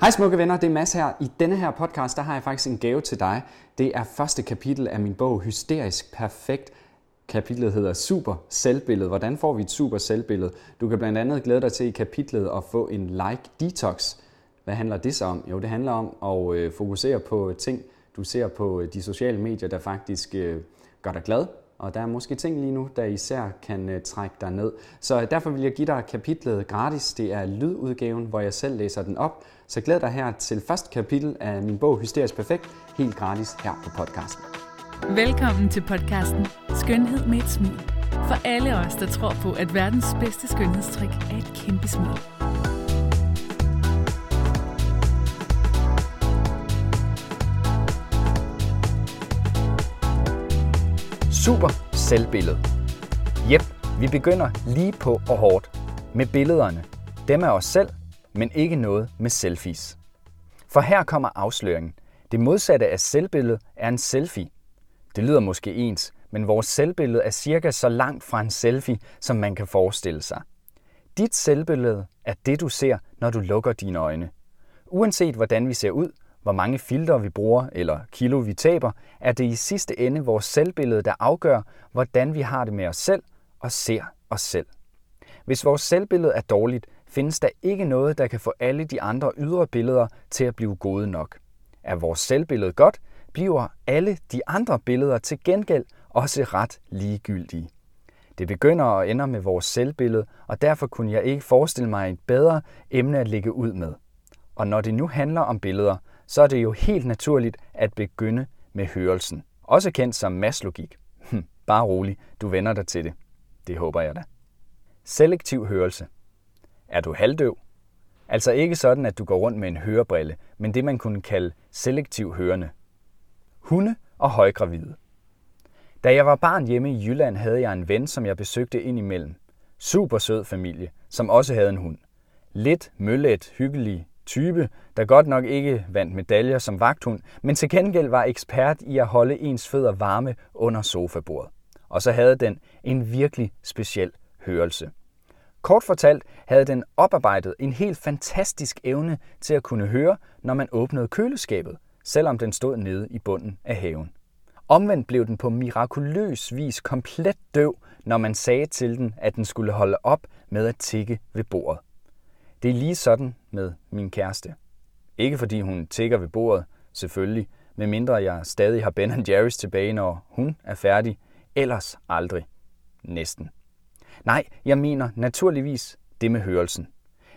Hej smukke venner, det er Mads her. I denne her podcast, der har jeg faktisk en gave til dig. Det er første kapitel af min bog Hysterisk Perfekt. Kapitlet hedder Super Selvbillede. Hvordan får vi et super selvbillede? Du kan blandt andet glæde dig til i kapitlet at få en like detox. Hvad handler det så om? Jo, det handler om at øh, fokusere på ting, du ser på øh, de sociale medier, der faktisk øh, gør dig glad, og der er måske ting lige nu, der især kan øh, trække dig ned. Så øh, derfor vil jeg give dig kapitlet gratis. Det er lydudgaven, hvor jeg selv læser den op. Så glæd dig her til første kapitel af min bog Hysterisk Perfekt, helt gratis her på podcasten. Velkommen til podcasten Skønhed med et smil. For alle os, der tror på, at verdens bedste skønhedstrik er et kæmpe smil. Super selvbillede. Jep, vi begynder lige på og hårdt med billederne. Dem er os selv, men ikke noget med selfies. For her kommer afsløringen. Det modsatte af selvbillede er en selfie. Det lyder måske ens, men vores selvbillede er cirka så langt fra en selfie, som man kan forestille sig. Dit selvbillede er det, du ser, når du lukker dine øjne. Uanset hvordan vi ser ud, hvor mange filtre vi bruger eller kilo vi taber, er det i sidste ende vores selvbillede, der afgør, hvordan vi har det med os selv og ser os selv. Hvis vores selvbillede er dårligt, findes der ikke noget, der kan få alle de andre ydre billeder til at blive gode nok. Er vores selvbillede godt, bliver alle de andre billeder til gengæld også ret ligegyldige. Det begynder og ender med vores selvbillede, og derfor kunne jeg ikke forestille mig et bedre emne at lægge ud med. Og når det nu handler om billeder, så er det jo helt naturligt at begynde med hørelsen. Også kendt som masslogik. Hm, bare rolig, du vender dig til det. Det håber jeg da. Selektiv hørelse. Er du halvdøv? Altså ikke sådan, at du går rundt med en hørebrille, men det man kunne kalde selektiv hørende. Hunde og højgravide. Da jeg var barn hjemme i Jylland, havde jeg en ven, som jeg besøgte indimellem. Super sød familie, som også havde en hund. Lidt møllet, hyggelig, type, der godt nok ikke vandt medaljer som vagthund, men til gengæld var ekspert i at holde ens fødder varme under sofabordet. Og så havde den en virkelig speciel hørelse. Kort fortalt havde den oparbejdet en helt fantastisk evne til at kunne høre, når man åbnede køleskabet, selvom den stod nede i bunden af haven. Omvendt blev den på mirakuløs vis komplet døv, når man sagde til den, at den skulle holde op med at tikke ved bordet. Det er lige sådan med min kæreste. Ikke fordi hun tigger ved bordet, selvfølgelig, medmindre jeg stadig har Ben Jerry's tilbage, når hun er færdig. Ellers aldrig. Næsten. Nej, jeg mener naturligvis det med hørelsen.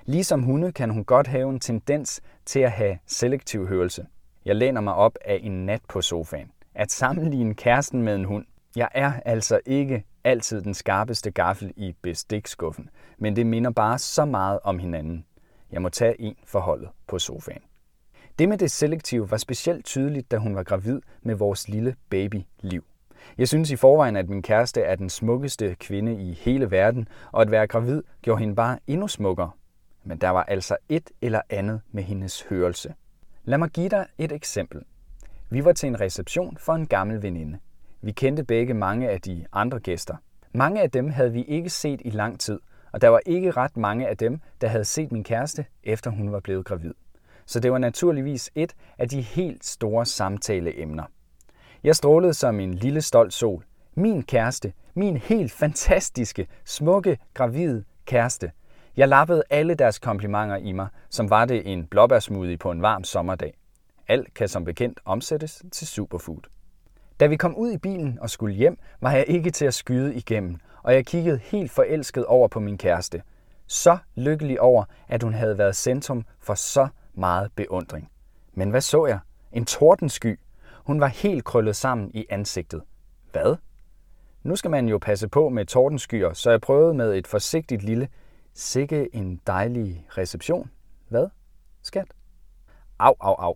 Ligesom hunde kan hun godt have en tendens til at have selektiv hørelse. Jeg læner mig op af en nat på sofaen. At sammenligne kæresten med en hund. Jeg er altså ikke altid den skarpeste gaffel i bestikskuffen, men det minder bare så meget om hinanden. Jeg må tage en forholdet på sofaen. Det med det selektive var specielt tydeligt, da hun var gravid med vores lille baby Liv. Jeg synes i forvejen, at min kæreste er den smukkeste kvinde i hele verden, og at være gravid gjorde hende bare endnu smukkere. Men der var altså et eller andet med hendes hørelse. Lad mig give dig et eksempel. Vi var til en reception for en gammel veninde. Vi kendte begge mange af de andre gæster. Mange af dem havde vi ikke set i lang tid, og der var ikke ret mange af dem, der havde set min kæreste, efter hun var blevet gravid. Så det var naturligvis et af de helt store samtaleemner. Jeg strålede som en lille stolt sol. Min kæreste, min helt fantastiske, smukke, gravide kæreste. Jeg lappede alle deres komplimenter i mig, som var det en blåbærsmoothie på en varm sommerdag. Alt kan som bekendt omsættes til superfood. Da vi kom ud i bilen og skulle hjem, var jeg ikke til at skyde igennem, og jeg kiggede helt forelsket over på min kæreste. Så lykkelig over, at hun havde været centrum for så meget beundring. Men hvad så jeg? En tordensky. Hun var helt krøllet sammen i ansigtet. Hvad? Nu skal man jo passe på med tordenskyer, så jeg prøvede med et forsigtigt lille, sikke en dejlig reception. Hvad? Skat? Au, au, au.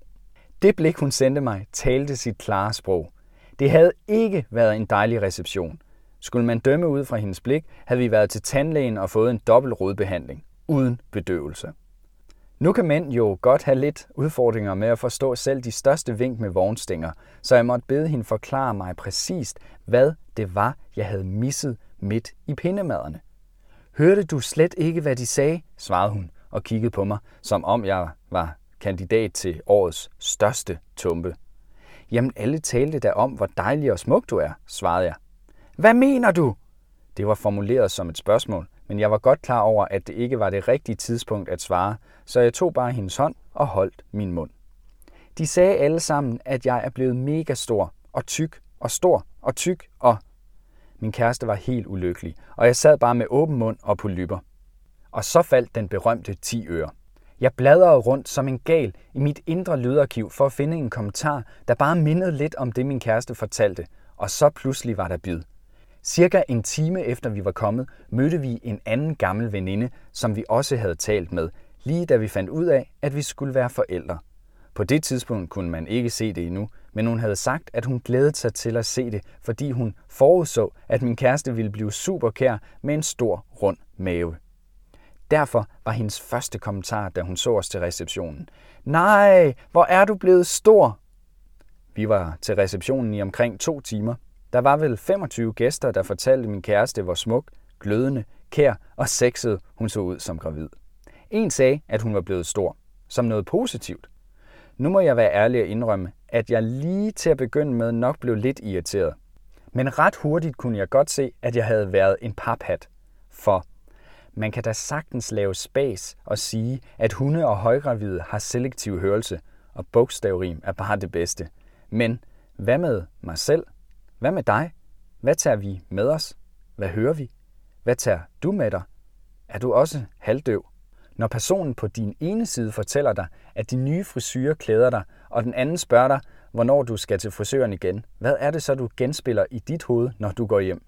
Det blik, hun sendte mig, talte sit klare sprog. Det havde ikke været en dejlig reception. Skulle man dømme ud fra hendes blik, havde vi været til tandlægen og fået en dobbelt rodbehandling, uden bedøvelse. Nu kan mænd jo godt have lidt udfordringer med at forstå selv de største vink med vognstænger, så jeg måtte bede hende forklare mig præcist, hvad det var, jeg havde misset midt i pindemaderne. Hørte du slet ikke, hvad de sagde? svarede hun og kiggede på mig, som om jeg var kandidat til årets største tumpe. Jamen, alle talte da om, hvor dejlig og smuk du er, svarede jeg. Hvad mener du? Det var formuleret som et spørgsmål, men jeg var godt klar over, at det ikke var det rigtige tidspunkt at svare, så jeg tog bare hendes hånd og holdt min mund. De sagde alle sammen, at jeg er blevet mega stor og tyk og stor og tyk og... Min kæreste var helt ulykkelig, og jeg sad bare med åben mund og på lypper. Og så faldt den berømte 10 øre. Jeg bladrede rundt som en gal i mit indre lydarkiv for at finde en kommentar, der bare mindede lidt om det, min kæreste fortalte, og så pludselig var der bid. Cirka en time efter vi var kommet, mødte vi en anden gammel veninde, som vi også havde talt med, lige da vi fandt ud af, at vi skulle være forældre. På det tidspunkt kunne man ikke se det endnu, men hun havde sagt, at hun glædede sig til at se det, fordi hun forudså, at min kæreste ville blive super kær med en stor, rund mave. Derfor var hendes første kommentar, da hun så os til receptionen. Nej, hvor er du blevet stor? Vi var til receptionen i omkring to timer. Der var vel 25 gæster, der fortalte min kæreste, hvor smuk, glødende, kær og sexet hun så ud som gravid. En sagde, at hun var blevet stor, som noget positivt. Nu må jeg være ærlig og indrømme, at jeg lige til at begynde med nok blev lidt irriteret. Men ret hurtigt kunne jeg godt se, at jeg havde været en paphat. For man kan da sagtens lave spas og sige, at hunde og højgravide har selektiv hørelse, og bogstavrim er bare det bedste. Men hvad med mig selv? Hvad med dig? Hvad tager vi med os? Hvad hører vi? Hvad tager du med dig? Er du også halvdøv? Når personen på din ene side fortæller dig, at de nye frisyrer klæder dig, og den anden spørger dig, hvornår du skal til frisøren igen, hvad er det så, du genspiller i dit hoved, når du går hjem?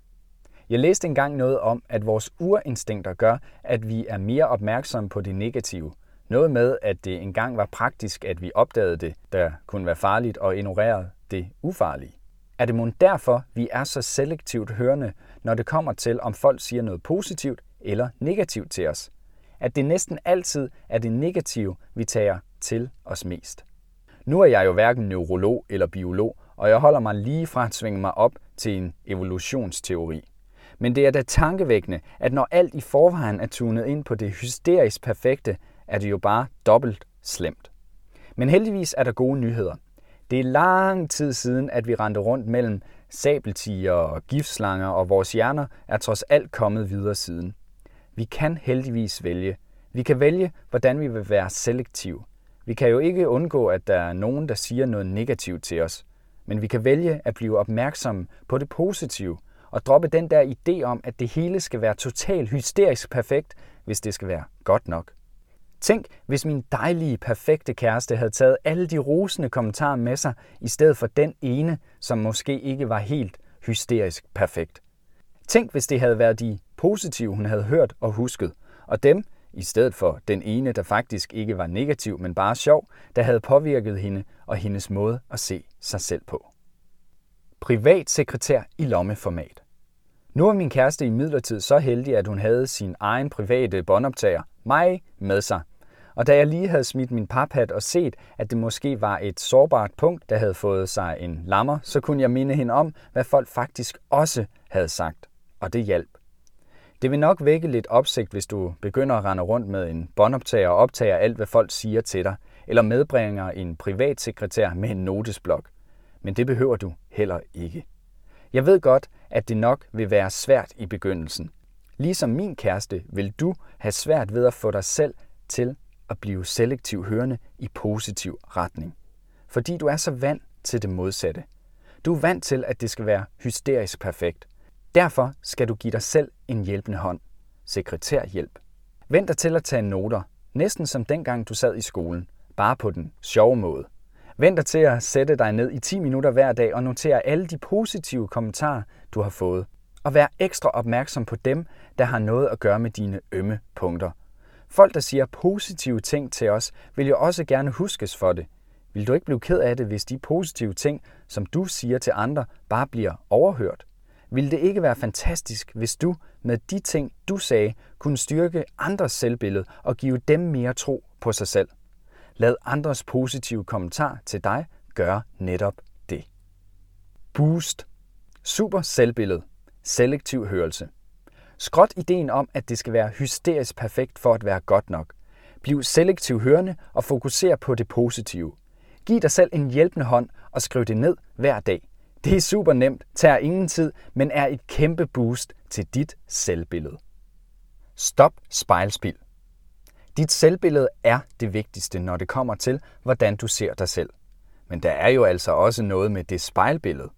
Jeg læste engang noget om, at vores urinstinkter gør, at vi er mere opmærksomme på det negative. Noget med, at det engang var praktisk, at vi opdagede det, der kunne være farligt, og ignorerede det ufarlige. Er det mon derfor, vi er så selektivt hørende, når det kommer til, om folk siger noget positivt eller negativt til os? At det næsten altid er det negative, vi tager til os mest. Nu er jeg jo hverken neurolog eller biolog, og jeg holder mig lige fra at svinge mig op til en evolutionsteori. Men det er da tankevækkende, at når alt i forvejen er tunet ind på det hysterisk perfekte, er det jo bare dobbelt slemt. Men heldigvis er der gode nyheder. Det er lang tid siden, at vi rendte rundt mellem sabeltiger og giftslanger, og vores hjerner er trods alt kommet videre siden. Vi kan heldigvis vælge. Vi kan vælge, hvordan vi vil være selektiv. Vi kan jo ikke undgå, at der er nogen, der siger noget negativt til os. Men vi kan vælge at blive opmærksomme på det positive, og droppe den der idé om, at det hele skal være totalt hysterisk perfekt, hvis det skal være godt nok. Tænk, hvis min dejlige, perfekte kæreste havde taget alle de rosende kommentarer med sig, i stedet for den ene, som måske ikke var helt hysterisk perfekt. Tænk, hvis det havde været de positive, hun havde hørt og husket, og dem, i stedet for den ene, der faktisk ikke var negativ, men bare sjov, der havde påvirket hende og hendes måde at se sig selv på. Privatsekretær i lommeformat. Nu er min kæreste i midlertid så heldig, at hun havde sin egen private båndoptager, mig, med sig. Og da jeg lige havde smidt min paphat og set, at det måske var et sårbart punkt, der havde fået sig en lammer, så kunne jeg minde hende om, hvad folk faktisk også havde sagt. Og det hjalp. Det vil nok vække lidt opsigt, hvis du begynder at rende rundt med en båndoptager og optager alt, hvad folk siger til dig, eller medbringer en privatsekretær med en notesblok. Men det behøver du heller ikke. Jeg ved godt, at det nok vil være svært i begyndelsen. Ligesom min kæreste vil du have svært ved at få dig selv til at blive selektiv hørende i positiv retning. Fordi du er så vant til det modsatte. Du er vant til, at det skal være hysterisk perfekt. Derfor skal du give dig selv en hjælpende hånd. Sekretærhjælp. Vend dig til at tage noter, næsten som dengang du sad i skolen, bare på den sjove måde. Vend dig til at sætte dig ned i 10 minutter hver dag og notere alle de positive kommentarer, du har fået. Og vær ekstra opmærksom på dem, der har noget at gøre med dine ømme punkter. Folk, der siger positive ting til os, vil jo også gerne huskes for det. Vil du ikke blive ked af det, hvis de positive ting, som du siger til andre, bare bliver overhørt? Vil det ikke være fantastisk, hvis du med de ting, du sagde, kunne styrke andres selvbillede og give dem mere tro på sig selv? Lad andres positive kommentar til dig gøre netop det. Boost. Super selvbillede. Selektiv hørelse. Skråt ideen om, at det skal være hysterisk perfekt for at være godt nok. Bliv selektiv hørende og fokuser på det positive. Giv dig selv en hjælpende hånd og skriv det ned hver dag. Det er super nemt, tager ingen tid, men er et kæmpe boost til dit selvbillede. Stop spejlspil. Dit selvbillede er det vigtigste, når det kommer til, hvordan du ser dig selv. Men der er jo altså også noget med det spejlbillede.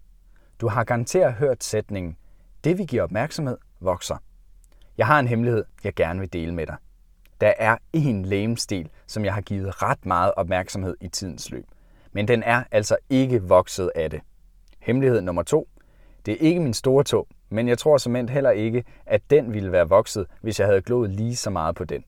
Du har garanteret hørt sætningen, det vi giver opmærksomhed, vokser. Jeg har en hemmelighed, jeg gerne vil dele med dig. Der er en lægemstil, som jeg har givet ret meget opmærksomhed i tidens løb. Men den er altså ikke vokset af det. Hemmelighed nummer to. Det er ikke min store tog, men jeg tror som heller ikke, at den ville være vokset, hvis jeg havde glået lige så meget på den.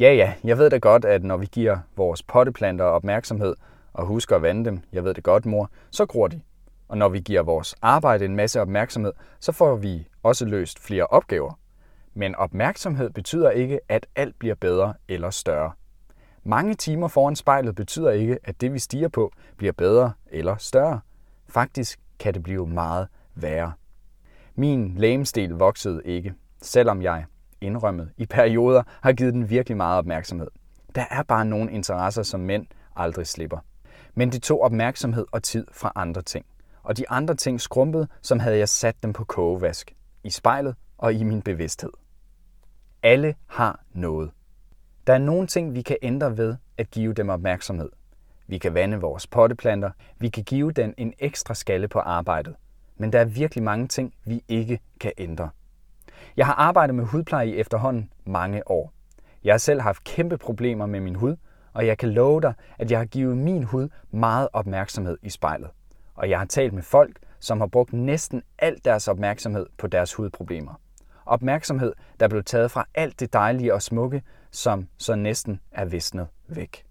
Ja, ja, jeg ved da godt, at når vi giver vores potteplanter opmærksomhed og husker at vande dem, jeg ved det godt, mor, så gror de. Og når vi giver vores arbejde en masse opmærksomhed, så får vi også løst flere opgaver. Men opmærksomhed betyder ikke, at alt bliver bedre eller større. Mange timer foran spejlet betyder ikke, at det vi stiger på bliver bedre eller større. Faktisk kan det blive meget værre. Min lægemstil voksede ikke, selvom jeg, indrømmet, i perioder har givet den virkelig meget opmærksomhed. Der er bare nogle interesser, som mænd aldrig slipper. Men det tog opmærksomhed og tid fra andre ting. Og de andre ting skrumpede, som havde jeg sat dem på kogevask. I spejlet og i min bevidsthed. Alle har noget. Der er nogle ting, vi kan ændre ved at give dem opmærksomhed. Vi kan vande vores potteplanter, vi kan give den en ekstra skalle på arbejdet. Men der er virkelig mange ting, vi ikke kan ændre. Jeg har arbejdet med hudpleje i efterhånden mange år. Jeg har selv haft kæmpe problemer med min hud, og jeg kan love dig, at jeg har givet min hud meget opmærksomhed i spejlet. Og jeg har talt med folk, som har brugt næsten al deres opmærksomhed på deres hudproblemer. Opmærksomhed, der blev taget fra alt det dejlige og smukke, som så næsten er visnet væk.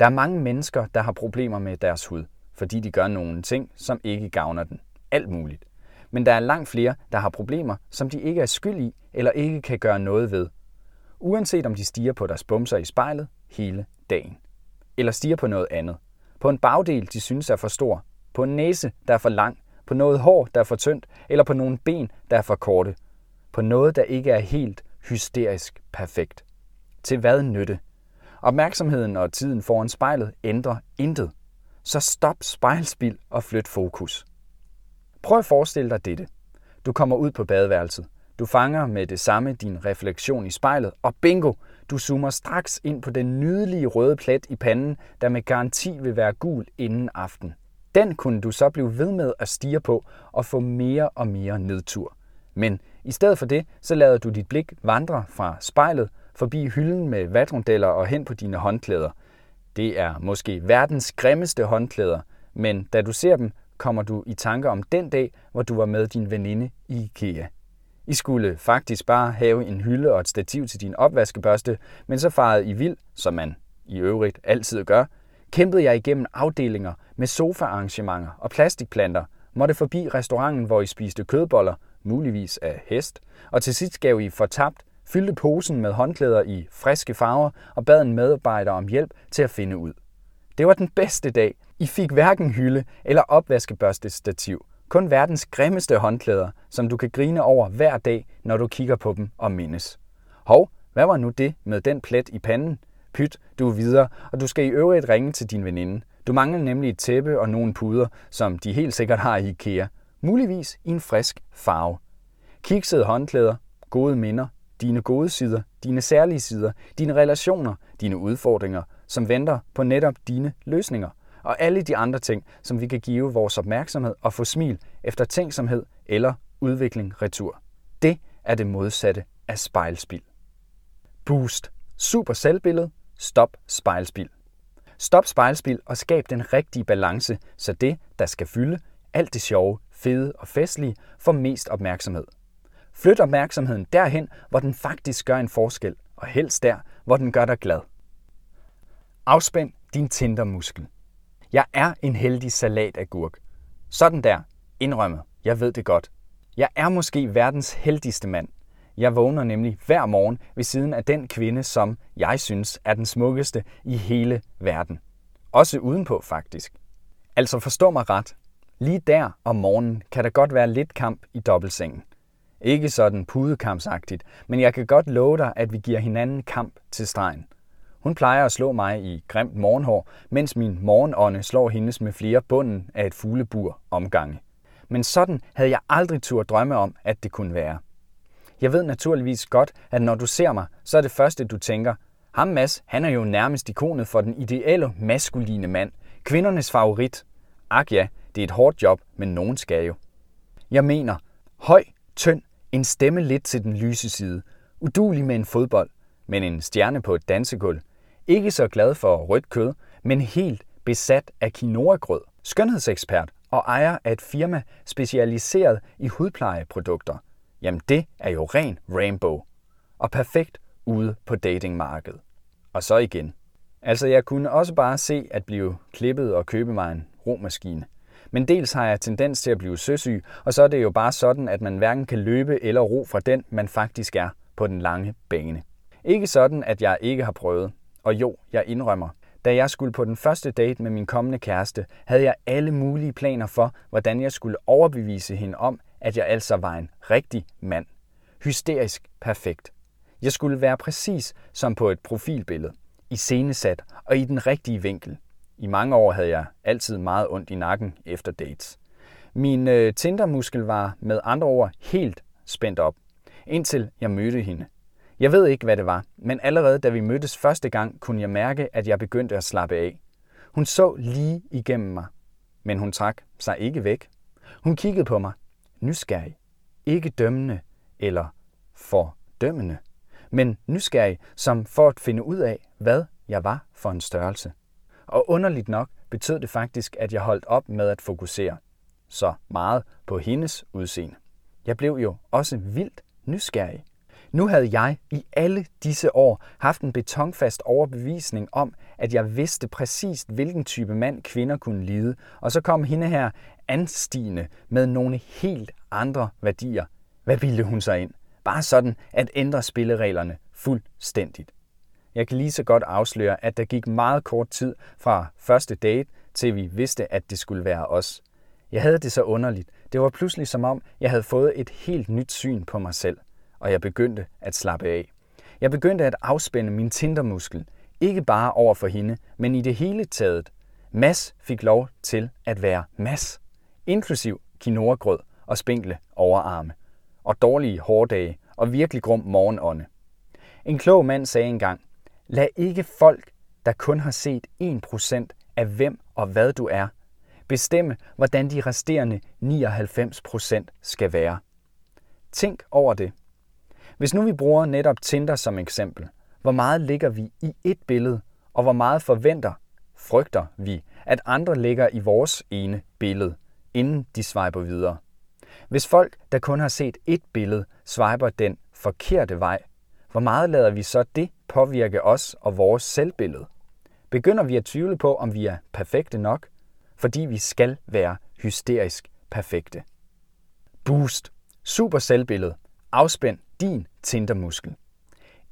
Der er mange mennesker, der har problemer med deres hud, fordi de gør nogle ting, som ikke gavner den. Alt muligt. Men der er langt flere, der har problemer, som de ikke er skyld i eller ikke kan gøre noget ved. Uanset om de stiger på deres bumser i spejlet hele dagen. Eller stiger på noget andet. På en bagdel, de synes er for stor. På en næse, der er for lang. På noget hår, der er for tyndt. Eller på nogle ben, der er for korte. På noget, der ikke er helt hysterisk perfekt. Til hvad nytte? Opmærksomheden og tiden foran spejlet ændrer intet. Så stop spejlspil og flyt fokus. Prøv at forestille dig dette. Du kommer ud på badeværelset. Du fanger med det samme din refleksion i spejlet, og bingo, du zoomer straks ind på den nydelige røde plet i panden, der med garanti vil være gul inden aften. Den kunne du så blive ved med at stige på og få mere og mere nedtur. Men i stedet for det, så lader du dit blik vandre fra spejlet forbi hylden med vatrundeller og hen på dine håndklæder. Det er måske verdens grimmeste håndklæder, men da du ser dem, kommer du i tanker om den dag, hvor du var med din veninde i IKEA. I skulle faktisk bare have en hylde og et stativ til din opvaskebørste, men så farede I vild, som man i øvrigt altid gør, kæmpede jeg igennem afdelinger med sofaarrangementer og plastikplanter, måtte forbi restauranten, hvor I spiste kødboller, muligvis af hest, og til sidst gav I fortabt, fyldte posen med håndklæder i friske farver og bad en medarbejder om hjælp til at finde ud. Det var den bedste dag. I fik hverken hylde eller opvaskebørstestativ. Kun verdens grimmeste håndklæder, som du kan grine over hver dag, når du kigger på dem og mindes. Hov, hvad var nu det med den plet i panden? Pyt, du er videre, og du skal i øvrigt ringe til din veninde. Du mangler nemlig et tæppe og nogle puder, som de helt sikkert har i IKEA. Muligvis i en frisk farve. Kiksede håndklæder, gode minder, dine gode sider, dine særlige sider, dine relationer, dine udfordringer, som venter på netop dine løsninger, og alle de andre ting, som vi kan give vores opmærksomhed og få smil efter tænksomhed eller udvikling retur. Det er det modsatte af spejlspil. Boost. Super selvbillede. Stop spejlspil. Stop spejlspil og skab den rigtige balance, så det, der skal fylde, alt det sjove, fede og festlige, får mest opmærksomhed. Flyt opmærksomheden derhen, hvor den faktisk gør en forskel, og helst der, hvor den gør dig glad. Afspænd din tindermuskel. Jeg er en heldig salatagurk. Sådan der. Indrømmet. Jeg ved det godt. Jeg er måske verdens heldigste mand. Jeg vågner nemlig hver morgen ved siden af den kvinde, som jeg synes er den smukkeste i hele verden. Også udenpå faktisk. Altså forstå mig ret. Lige der om morgenen kan der godt være lidt kamp i dobbeltsengen. Ikke sådan pudekampsagtigt, men jeg kan godt love dig, at vi giver hinanden kamp til stregen. Hun plejer at slå mig i grimt morgenhår, mens min morgenånde slår hendes med flere bunden af et fuglebur omgange. Men sådan havde jeg aldrig tur drømme om, at det kunne være. Jeg ved naturligvis godt, at når du ser mig, så er det første, du tænker, ham Mads, han er jo nærmest ikonet for den ideelle maskuline mand. Kvindernes favorit. Ak ja, det er et hårdt job, men nogen skal jo. Jeg mener, høj, tynd, en stemme lidt til den lyse side, udulig med en fodbold, men en stjerne på et dansegulv. Ikke så glad for rødt kød, men helt besat af quinoa-grød. Skønhedsekspert og ejer af et firma specialiseret i hudplejeprodukter. Jamen det er jo ren rainbow. Og perfekt ude på datingmarkedet. Og så igen. Altså jeg kunne også bare se at blive klippet og købe mig en romaskine. Men dels har jeg tendens til at blive søsyg, og så er det jo bare sådan, at man hverken kan løbe eller ro fra den, man faktisk er på den lange bane. Ikke sådan, at jeg ikke har prøvet. Og jo, jeg indrømmer, da jeg skulle på den første date med min kommende kæreste, havde jeg alle mulige planer for, hvordan jeg skulle overbevise hende om, at jeg altså var en rigtig mand. Hysterisk perfekt. Jeg skulle være præcis som på et profilbillede, i scenesat og i den rigtige vinkel. I mange år havde jeg altid meget ondt i nakken efter dates. Min øh, Tinder-muskel var med andre ord helt spændt op, indtil jeg mødte hende. Jeg ved ikke, hvad det var, men allerede da vi mødtes første gang, kunne jeg mærke, at jeg begyndte at slappe af. Hun så lige igennem mig, men hun trak sig ikke væk. Hun kiggede på mig, nysgerrig, ikke dømmende eller fordømmende, men nysgerrig som for at finde ud af, hvad jeg var for en størrelse. Og underligt nok betød det faktisk, at jeg holdt op med at fokusere så meget på hendes udseende. Jeg blev jo også vildt nysgerrig. Nu havde jeg i alle disse år haft en betonfast overbevisning om, at jeg vidste præcist, hvilken type mand kvinder kunne lide, og så kom hende her anstigende med nogle helt andre værdier. Hvad ville hun så ind? Bare sådan at ændre spillereglerne fuldstændigt. Jeg kan lige så godt afsløre, at der gik meget kort tid fra første date, til vi vidste, at det skulle være os. Jeg havde det så underligt. Det var pludselig som om, jeg havde fået et helt nyt syn på mig selv, og jeg begyndte at slappe af. Jeg begyndte at afspænde min tindermuskel, ikke bare over for hende, men i det hele taget. Mass fik lov til at være mass, inklusiv quinoa-grød og spinkle overarme, og dårlige hårdage og virkelig grum morgenånde. En klog mand sagde engang, lad ikke folk, der kun har set 1% af hvem og hvad du er, bestemme, hvordan de resterende 99% skal være. Tænk over det. Hvis nu vi bruger netop Tinder som eksempel, hvor meget ligger vi i et billede, og hvor meget forventer, frygter vi, at andre ligger i vores ene billede, inden de swiper videre. Hvis folk, der kun har set et billede, swiper den forkerte vej, hvor meget lader vi så det påvirke os og vores selvbillede? Begynder vi at tvivle på, om vi er perfekte nok, fordi vi skal være hysterisk perfekte? Boost. Super selvbillede. Afspænd din Tinder-muskel.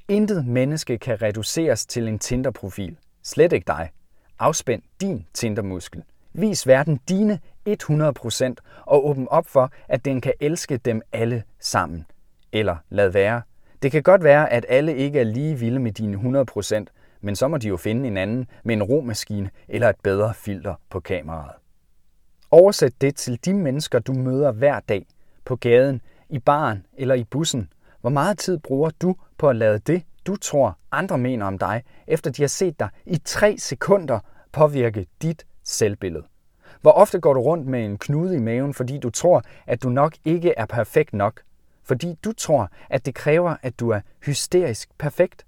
Intet menneske kan reduceres til en Tinder-profil. Slet ikke dig. Afspænd din Tinder-muskel. Vis verden dine 100% og åbn op for, at den kan elske dem alle sammen. Eller lad være. Det kan godt være, at alle ikke er lige vilde med dine 100%, men så må de jo finde en anden med en romaskine eller et bedre filter på kameraet. Oversæt det til de mennesker, du møder hver dag, på gaden, i baren eller i bussen. Hvor meget tid bruger du på at lade det, du tror andre mener om dig, efter de har set dig i tre sekunder påvirke dit selvbillede? Hvor ofte går du rundt med en knude i maven, fordi du tror, at du nok ikke er perfekt nok? Fordi du tror, at det kræver, at du er hysterisk perfekt?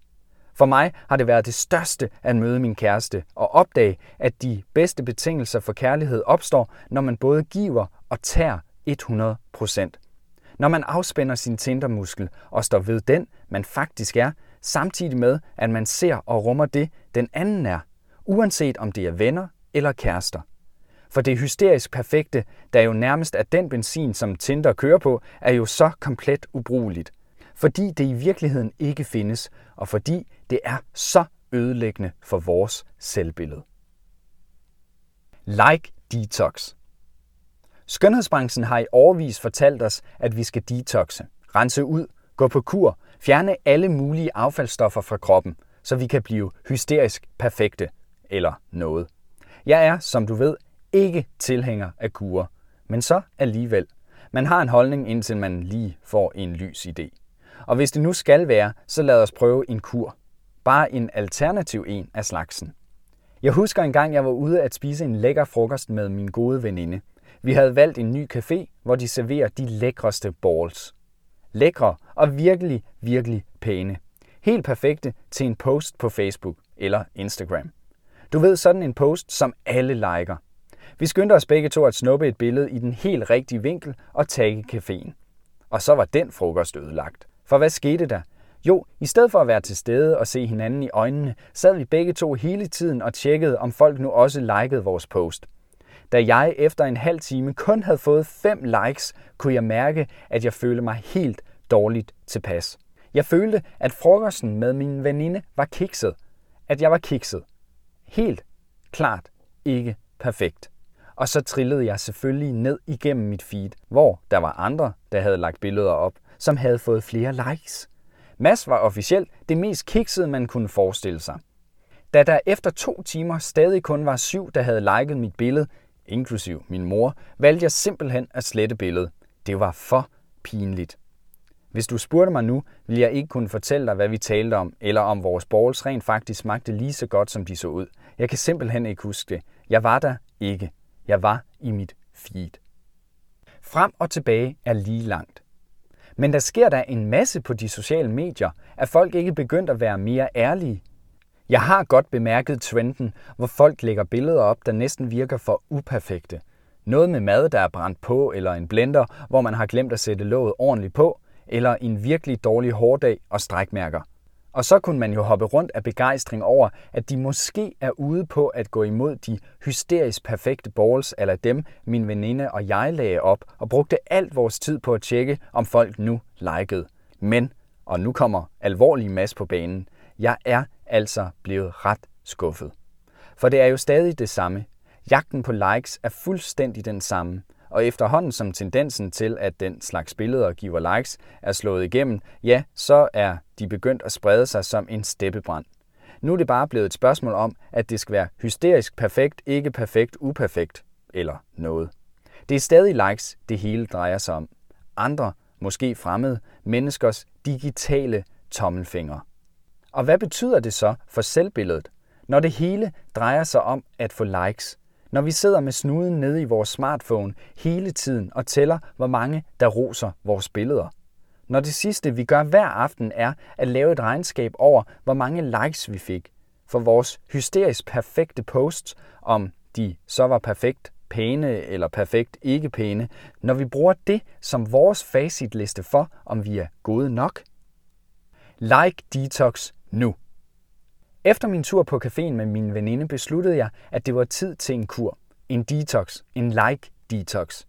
For mig har det været det største at møde min kæreste og opdage, at de bedste betingelser for kærlighed opstår, når man både giver og tager 100 når man afspænder sin tindermuskel og står ved den, man faktisk er, samtidig med, at man ser og rummer det, den anden er, uanset om det er venner eller kærester. For det hysterisk perfekte, der jo nærmest er den benzin, som Tinder kører på, er jo så komplet ubrugeligt. Fordi det i virkeligheden ikke findes, og fordi det er så ødelæggende for vores selvbillede. Like detox. Skønhedsbranchen har i årvis fortalt os, at vi skal detoxe, rense ud, gå på kur, fjerne alle mulige affaldsstoffer fra kroppen, så vi kan blive hysterisk perfekte eller noget. Jeg er, som du ved, ikke tilhænger af kurer, men så alligevel. Man har en holdning, indtil man lige får en lys idé. Og hvis det nu skal være, så lad os prøve en kur. Bare en alternativ en af slagsen. Jeg husker engang, jeg var ude at spise en lækker frokost med min gode veninde. Vi havde valgt en ny café, hvor de serverer de lækreste balls. Lækre og virkelig, virkelig pæne. Helt perfekte til en post på Facebook eller Instagram. Du ved sådan en post, som alle liker. Vi skyndte os begge to at snuppe et billede i den helt rigtige vinkel og tagge caféen. Og så var den frokost ødelagt. For hvad skete der? Jo, i stedet for at være til stede og se hinanden i øjnene, sad vi begge to hele tiden og tjekkede, om folk nu også likede vores post. Da jeg efter en halv time kun havde fået 5 likes, kunne jeg mærke, at jeg følte mig helt dårligt tilpas. Jeg følte, at frokosten med min veninde var kikset. At jeg var kikset. Helt klart ikke perfekt. Og så trillede jeg selvfølgelig ned igennem mit feed, hvor der var andre, der havde lagt billeder op, som havde fået flere likes. Mads var officielt det mest kiksede, man kunne forestille sig. Da der efter to timer stadig kun var syv, der havde liket mit billede, inklusiv min mor, valgte jeg simpelthen at slette billedet. Det var for pinligt. Hvis du spurgte mig nu, ville jeg ikke kunne fortælle dig, hvad vi talte om, eller om vores balls rent faktisk smagte lige så godt, som de så ud. Jeg kan simpelthen ikke huske det. Jeg var der ikke. Jeg var i mit feed. Frem og tilbage er lige langt. Men der sker der en masse på de sociale medier, at folk ikke begyndt at være mere ærlige. Jeg har godt bemærket trenden, hvor folk lægger billeder op, der næsten virker for uperfekte. Noget med mad, der er brændt på, eller en blender, hvor man har glemt at sætte låget ordentligt på, eller en virkelig dårlig hårdag og strækmærker. Og så kunne man jo hoppe rundt af begejstring over, at de måske er ude på at gå imod de hysterisk perfekte balls, eller dem min veninde og jeg lagde op, og brugte alt vores tid på at tjekke, om folk nu likede. Men, og nu kommer alvorlig mas på banen, jeg er altså blevet ret skuffet. For det er jo stadig det samme. Jagten på likes er fuldstændig den samme. Og efterhånden som tendensen til, at den slags billeder giver likes, er slået igennem, ja, så er de begyndt at sprede sig som en steppebrand. Nu er det bare blevet et spørgsmål om, at det skal være hysterisk perfekt, ikke perfekt, uperfekt eller noget. Det er stadig likes, det hele drejer sig om. Andre, måske fremmede, menneskers digitale tommelfingre. Og hvad betyder det så for selvbilledet, når det hele drejer sig om at få likes? Når vi sidder med snuden nede i vores smartphone hele tiden og tæller, hvor mange der roser vores billeder. Når det sidste, vi gør hver aften, er at lave et regnskab over, hvor mange likes vi fik for vores hysterisk perfekte posts, om de så var perfekt pæne eller perfekt ikke pæne, når vi bruger det som vores facitliste for, om vi er gode nok. Like Detox nu. Efter min tur på caféen med min veninde besluttede jeg, at det var tid til en kur. En detox. En like detox.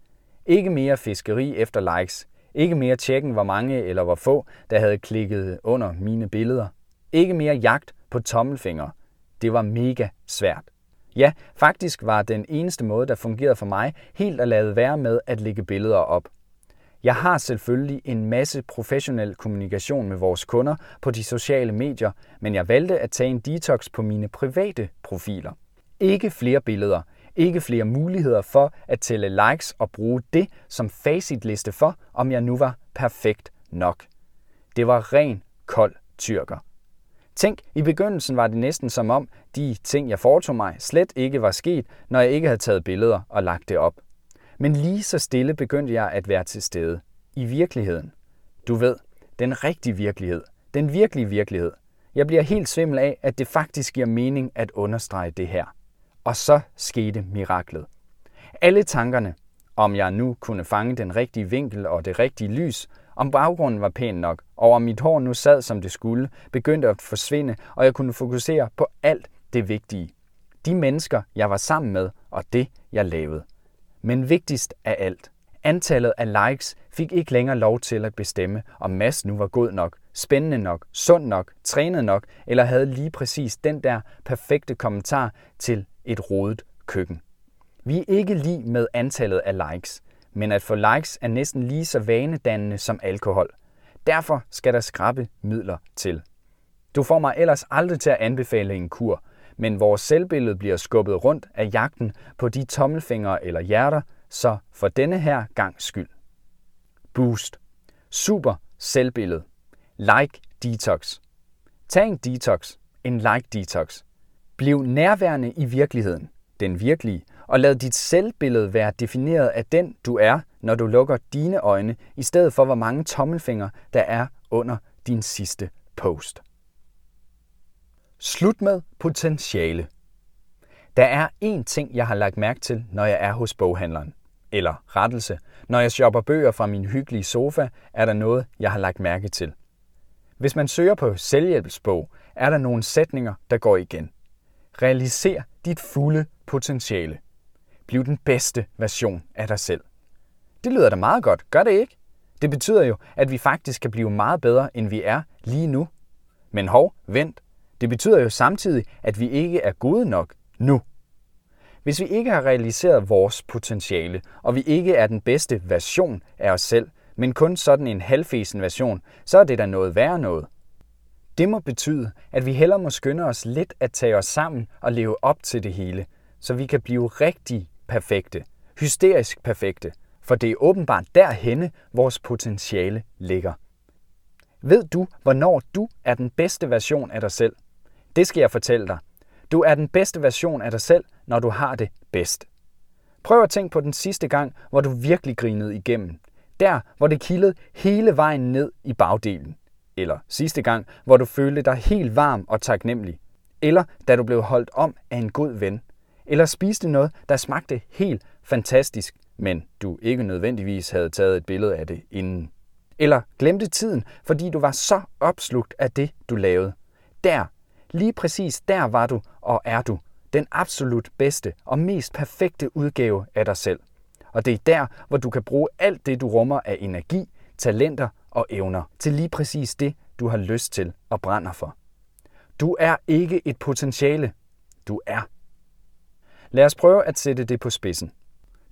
Ikke mere fiskeri efter likes. Ikke mere tjekken, hvor mange eller hvor få, der havde klikket under mine billeder. Ikke mere jagt på tommelfingre. Det var mega svært. Ja, faktisk var den eneste måde, der fungerede for mig, helt at lade være med at lægge billeder op. Jeg har selvfølgelig en masse professionel kommunikation med vores kunder på de sociale medier, men jeg valgte at tage en detox på mine private profiler. Ikke flere billeder, ikke flere muligheder for at tælle likes og bruge det som facitliste for, om jeg nu var perfekt nok. Det var ren kold tyrker. Tænk, i begyndelsen var det næsten som om de ting, jeg foretog mig, slet ikke var sket, når jeg ikke havde taget billeder og lagt det op. Men lige så stille begyndte jeg at være til stede. I virkeligheden. Du ved, den rigtige virkelighed. Den virkelige virkelighed. Jeg bliver helt svimmel af, at det faktisk giver mening at understrege det her. Og så skete miraklet. Alle tankerne, om jeg nu kunne fange den rigtige vinkel og det rigtige lys, om baggrunden var pæn nok, og om mit hår nu sad som det skulle, begyndte at forsvinde, og jeg kunne fokusere på alt det vigtige. De mennesker, jeg var sammen med, og det, jeg lavede. Men vigtigst af alt, antallet af likes fik ikke længere lov til at bestemme, om Mads nu var god nok, spændende nok, sund nok, trænet nok, eller havde lige præcis den der perfekte kommentar til et rodet køkken. Vi er ikke lige med antallet af likes, men at få likes er næsten lige så vanedannende som alkohol. Derfor skal der skrabe midler til. Du får mig ellers aldrig til at anbefale en kur, men vores selvbillede bliver skubbet rundt af jagten på de tommelfingre eller hjerter, så for denne her gang skyld. Boost. Super selvbillede. Like detox. Tag en detox. En like detox. Bliv nærværende i virkeligheden, den virkelige, og lad dit selvbillede være defineret af den, du er, når du lukker dine øjne, i stedet for hvor mange tommelfingre, der er under din sidste post. Slut med potentiale. Der er én ting, jeg har lagt mærke til, når jeg er hos boghandleren. Eller rettelse. Når jeg shopper bøger fra min hyggelige sofa, er der noget, jeg har lagt mærke til. Hvis man søger på selvhjælpsbog, er der nogle sætninger, der går igen. Realiser dit fulde potentiale. Bliv den bedste version af dig selv. Det lyder da meget godt, gør det ikke? Det betyder jo, at vi faktisk kan blive meget bedre, end vi er lige nu. Men hov, vent. Det betyder jo samtidig, at vi ikke er gode nok nu. Hvis vi ikke har realiseret vores potentiale, og vi ikke er den bedste version af os selv, men kun sådan en halvfesen version, så er det da noget værre noget. Det må betyde, at vi heller må skynde os lidt at tage os sammen og leve op til det hele, så vi kan blive rigtig perfekte, hysterisk perfekte, for det er åbenbart derhenne, vores potentiale ligger. Ved du, hvornår du er den bedste version af dig selv? Det skal jeg fortælle dig. Du er den bedste version af dig selv, når du har det bedst. Prøv at tænke på den sidste gang, hvor du virkelig grinede igennem. Der, hvor det kildede hele vejen ned i bagdelen. Eller sidste gang, hvor du følte dig helt varm og taknemmelig. Eller da du blev holdt om af en god ven. Eller spiste noget, der smagte helt fantastisk, men du ikke nødvendigvis havde taget et billede af det inden. Eller glemte tiden, fordi du var så opslugt af det, du lavede. Der, lige præcis der var du og er du. Den absolut bedste og mest perfekte udgave af dig selv. Og det er der, hvor du kan bruge alt det, du rummer af energi, talenter og evner til lige præcis det, du har lyst til og brænder for. Du er ikke et potentiale. Du er. Lad os prøve at sætte det på spidsen.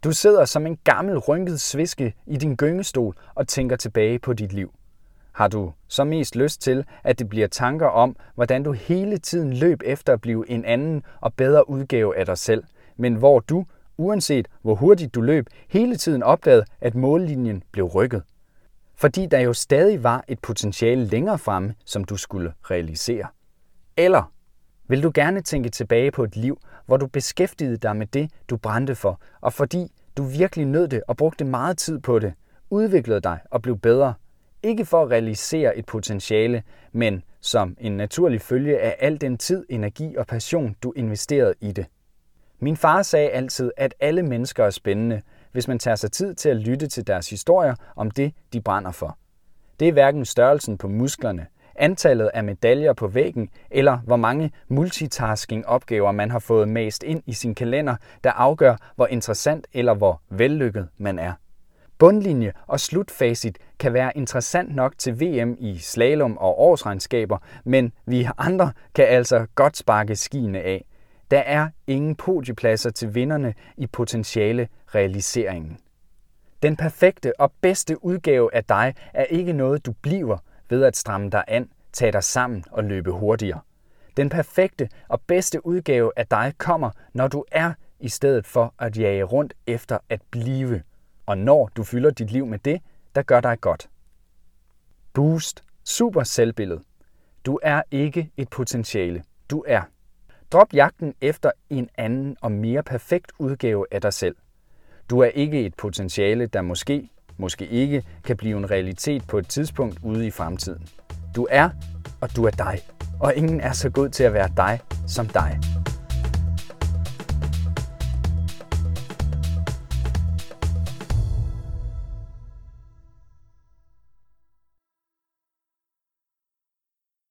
Du sidder som en gammel rynket sviske i din gyngestol og tænker tilbage på dit liv. Har du så mest lyst til, at det bliver tanker om, hvordan du hele tiden løb efter at blive en anden og bedre udgave af dig selv, men hvor du, uanset hvor hurtigt du løb, hele tiden opdagede, at mållinjen blev rykket? Fordi der jo stadig var et potentiale længere fremme, som du skulle realisere. Eller vil du gerne tænke tilbage på et liv, hvor du beskæftigede dig med det, du brændte for, og fordi du virkelig nød det og brugte meget tid på det, udviklede dig og blev bedre. Ikke for at realisere et potentiale, men som en naturlig følge af al den tid, energi og passion, du investerede i det. Min far sagde altid, at alle mennesker er spændende, hvis man tager sig tid til at lytte til deres historier om det, de brænder for. Det er hverken størrelsen på musklerne, antallet af medaljer på væggen, eller hvor mange multitasking-opgaver man har fået mast ind i sin kalender, der afgør, hvor interessant eller hvor vellykket man er. Bundlinje og slutfacit kan være interessant nok til VM i slalom og årsregnskaber, men vi andre kan altså godt sparke skiene af. Der er ingen podiepladser til vinderne i potentiale realiseringen. Den perfekte og bedste udgave af dig er ikke noget, du bliver, ved at stramme dig an, tage dig sammen og løbe hurtigere. Den perfekte og bedste udgave af dig kommer, når du er, i stedet for at jage rundt efter at blive. Og når du fylder dit liv med det, der gør dig godt. Boost. Super selvbillede. Du er ikke et potentiale. Du er. Drop jagten efter en anden og mere perfekt udgave af dig selv. Du er ikke et potentiale, der måske måske ikke kan blive en realitet på et tidspunkt ude i fremtiden. Du er, og du er dig. Og ingen er så god til at være dig som dig.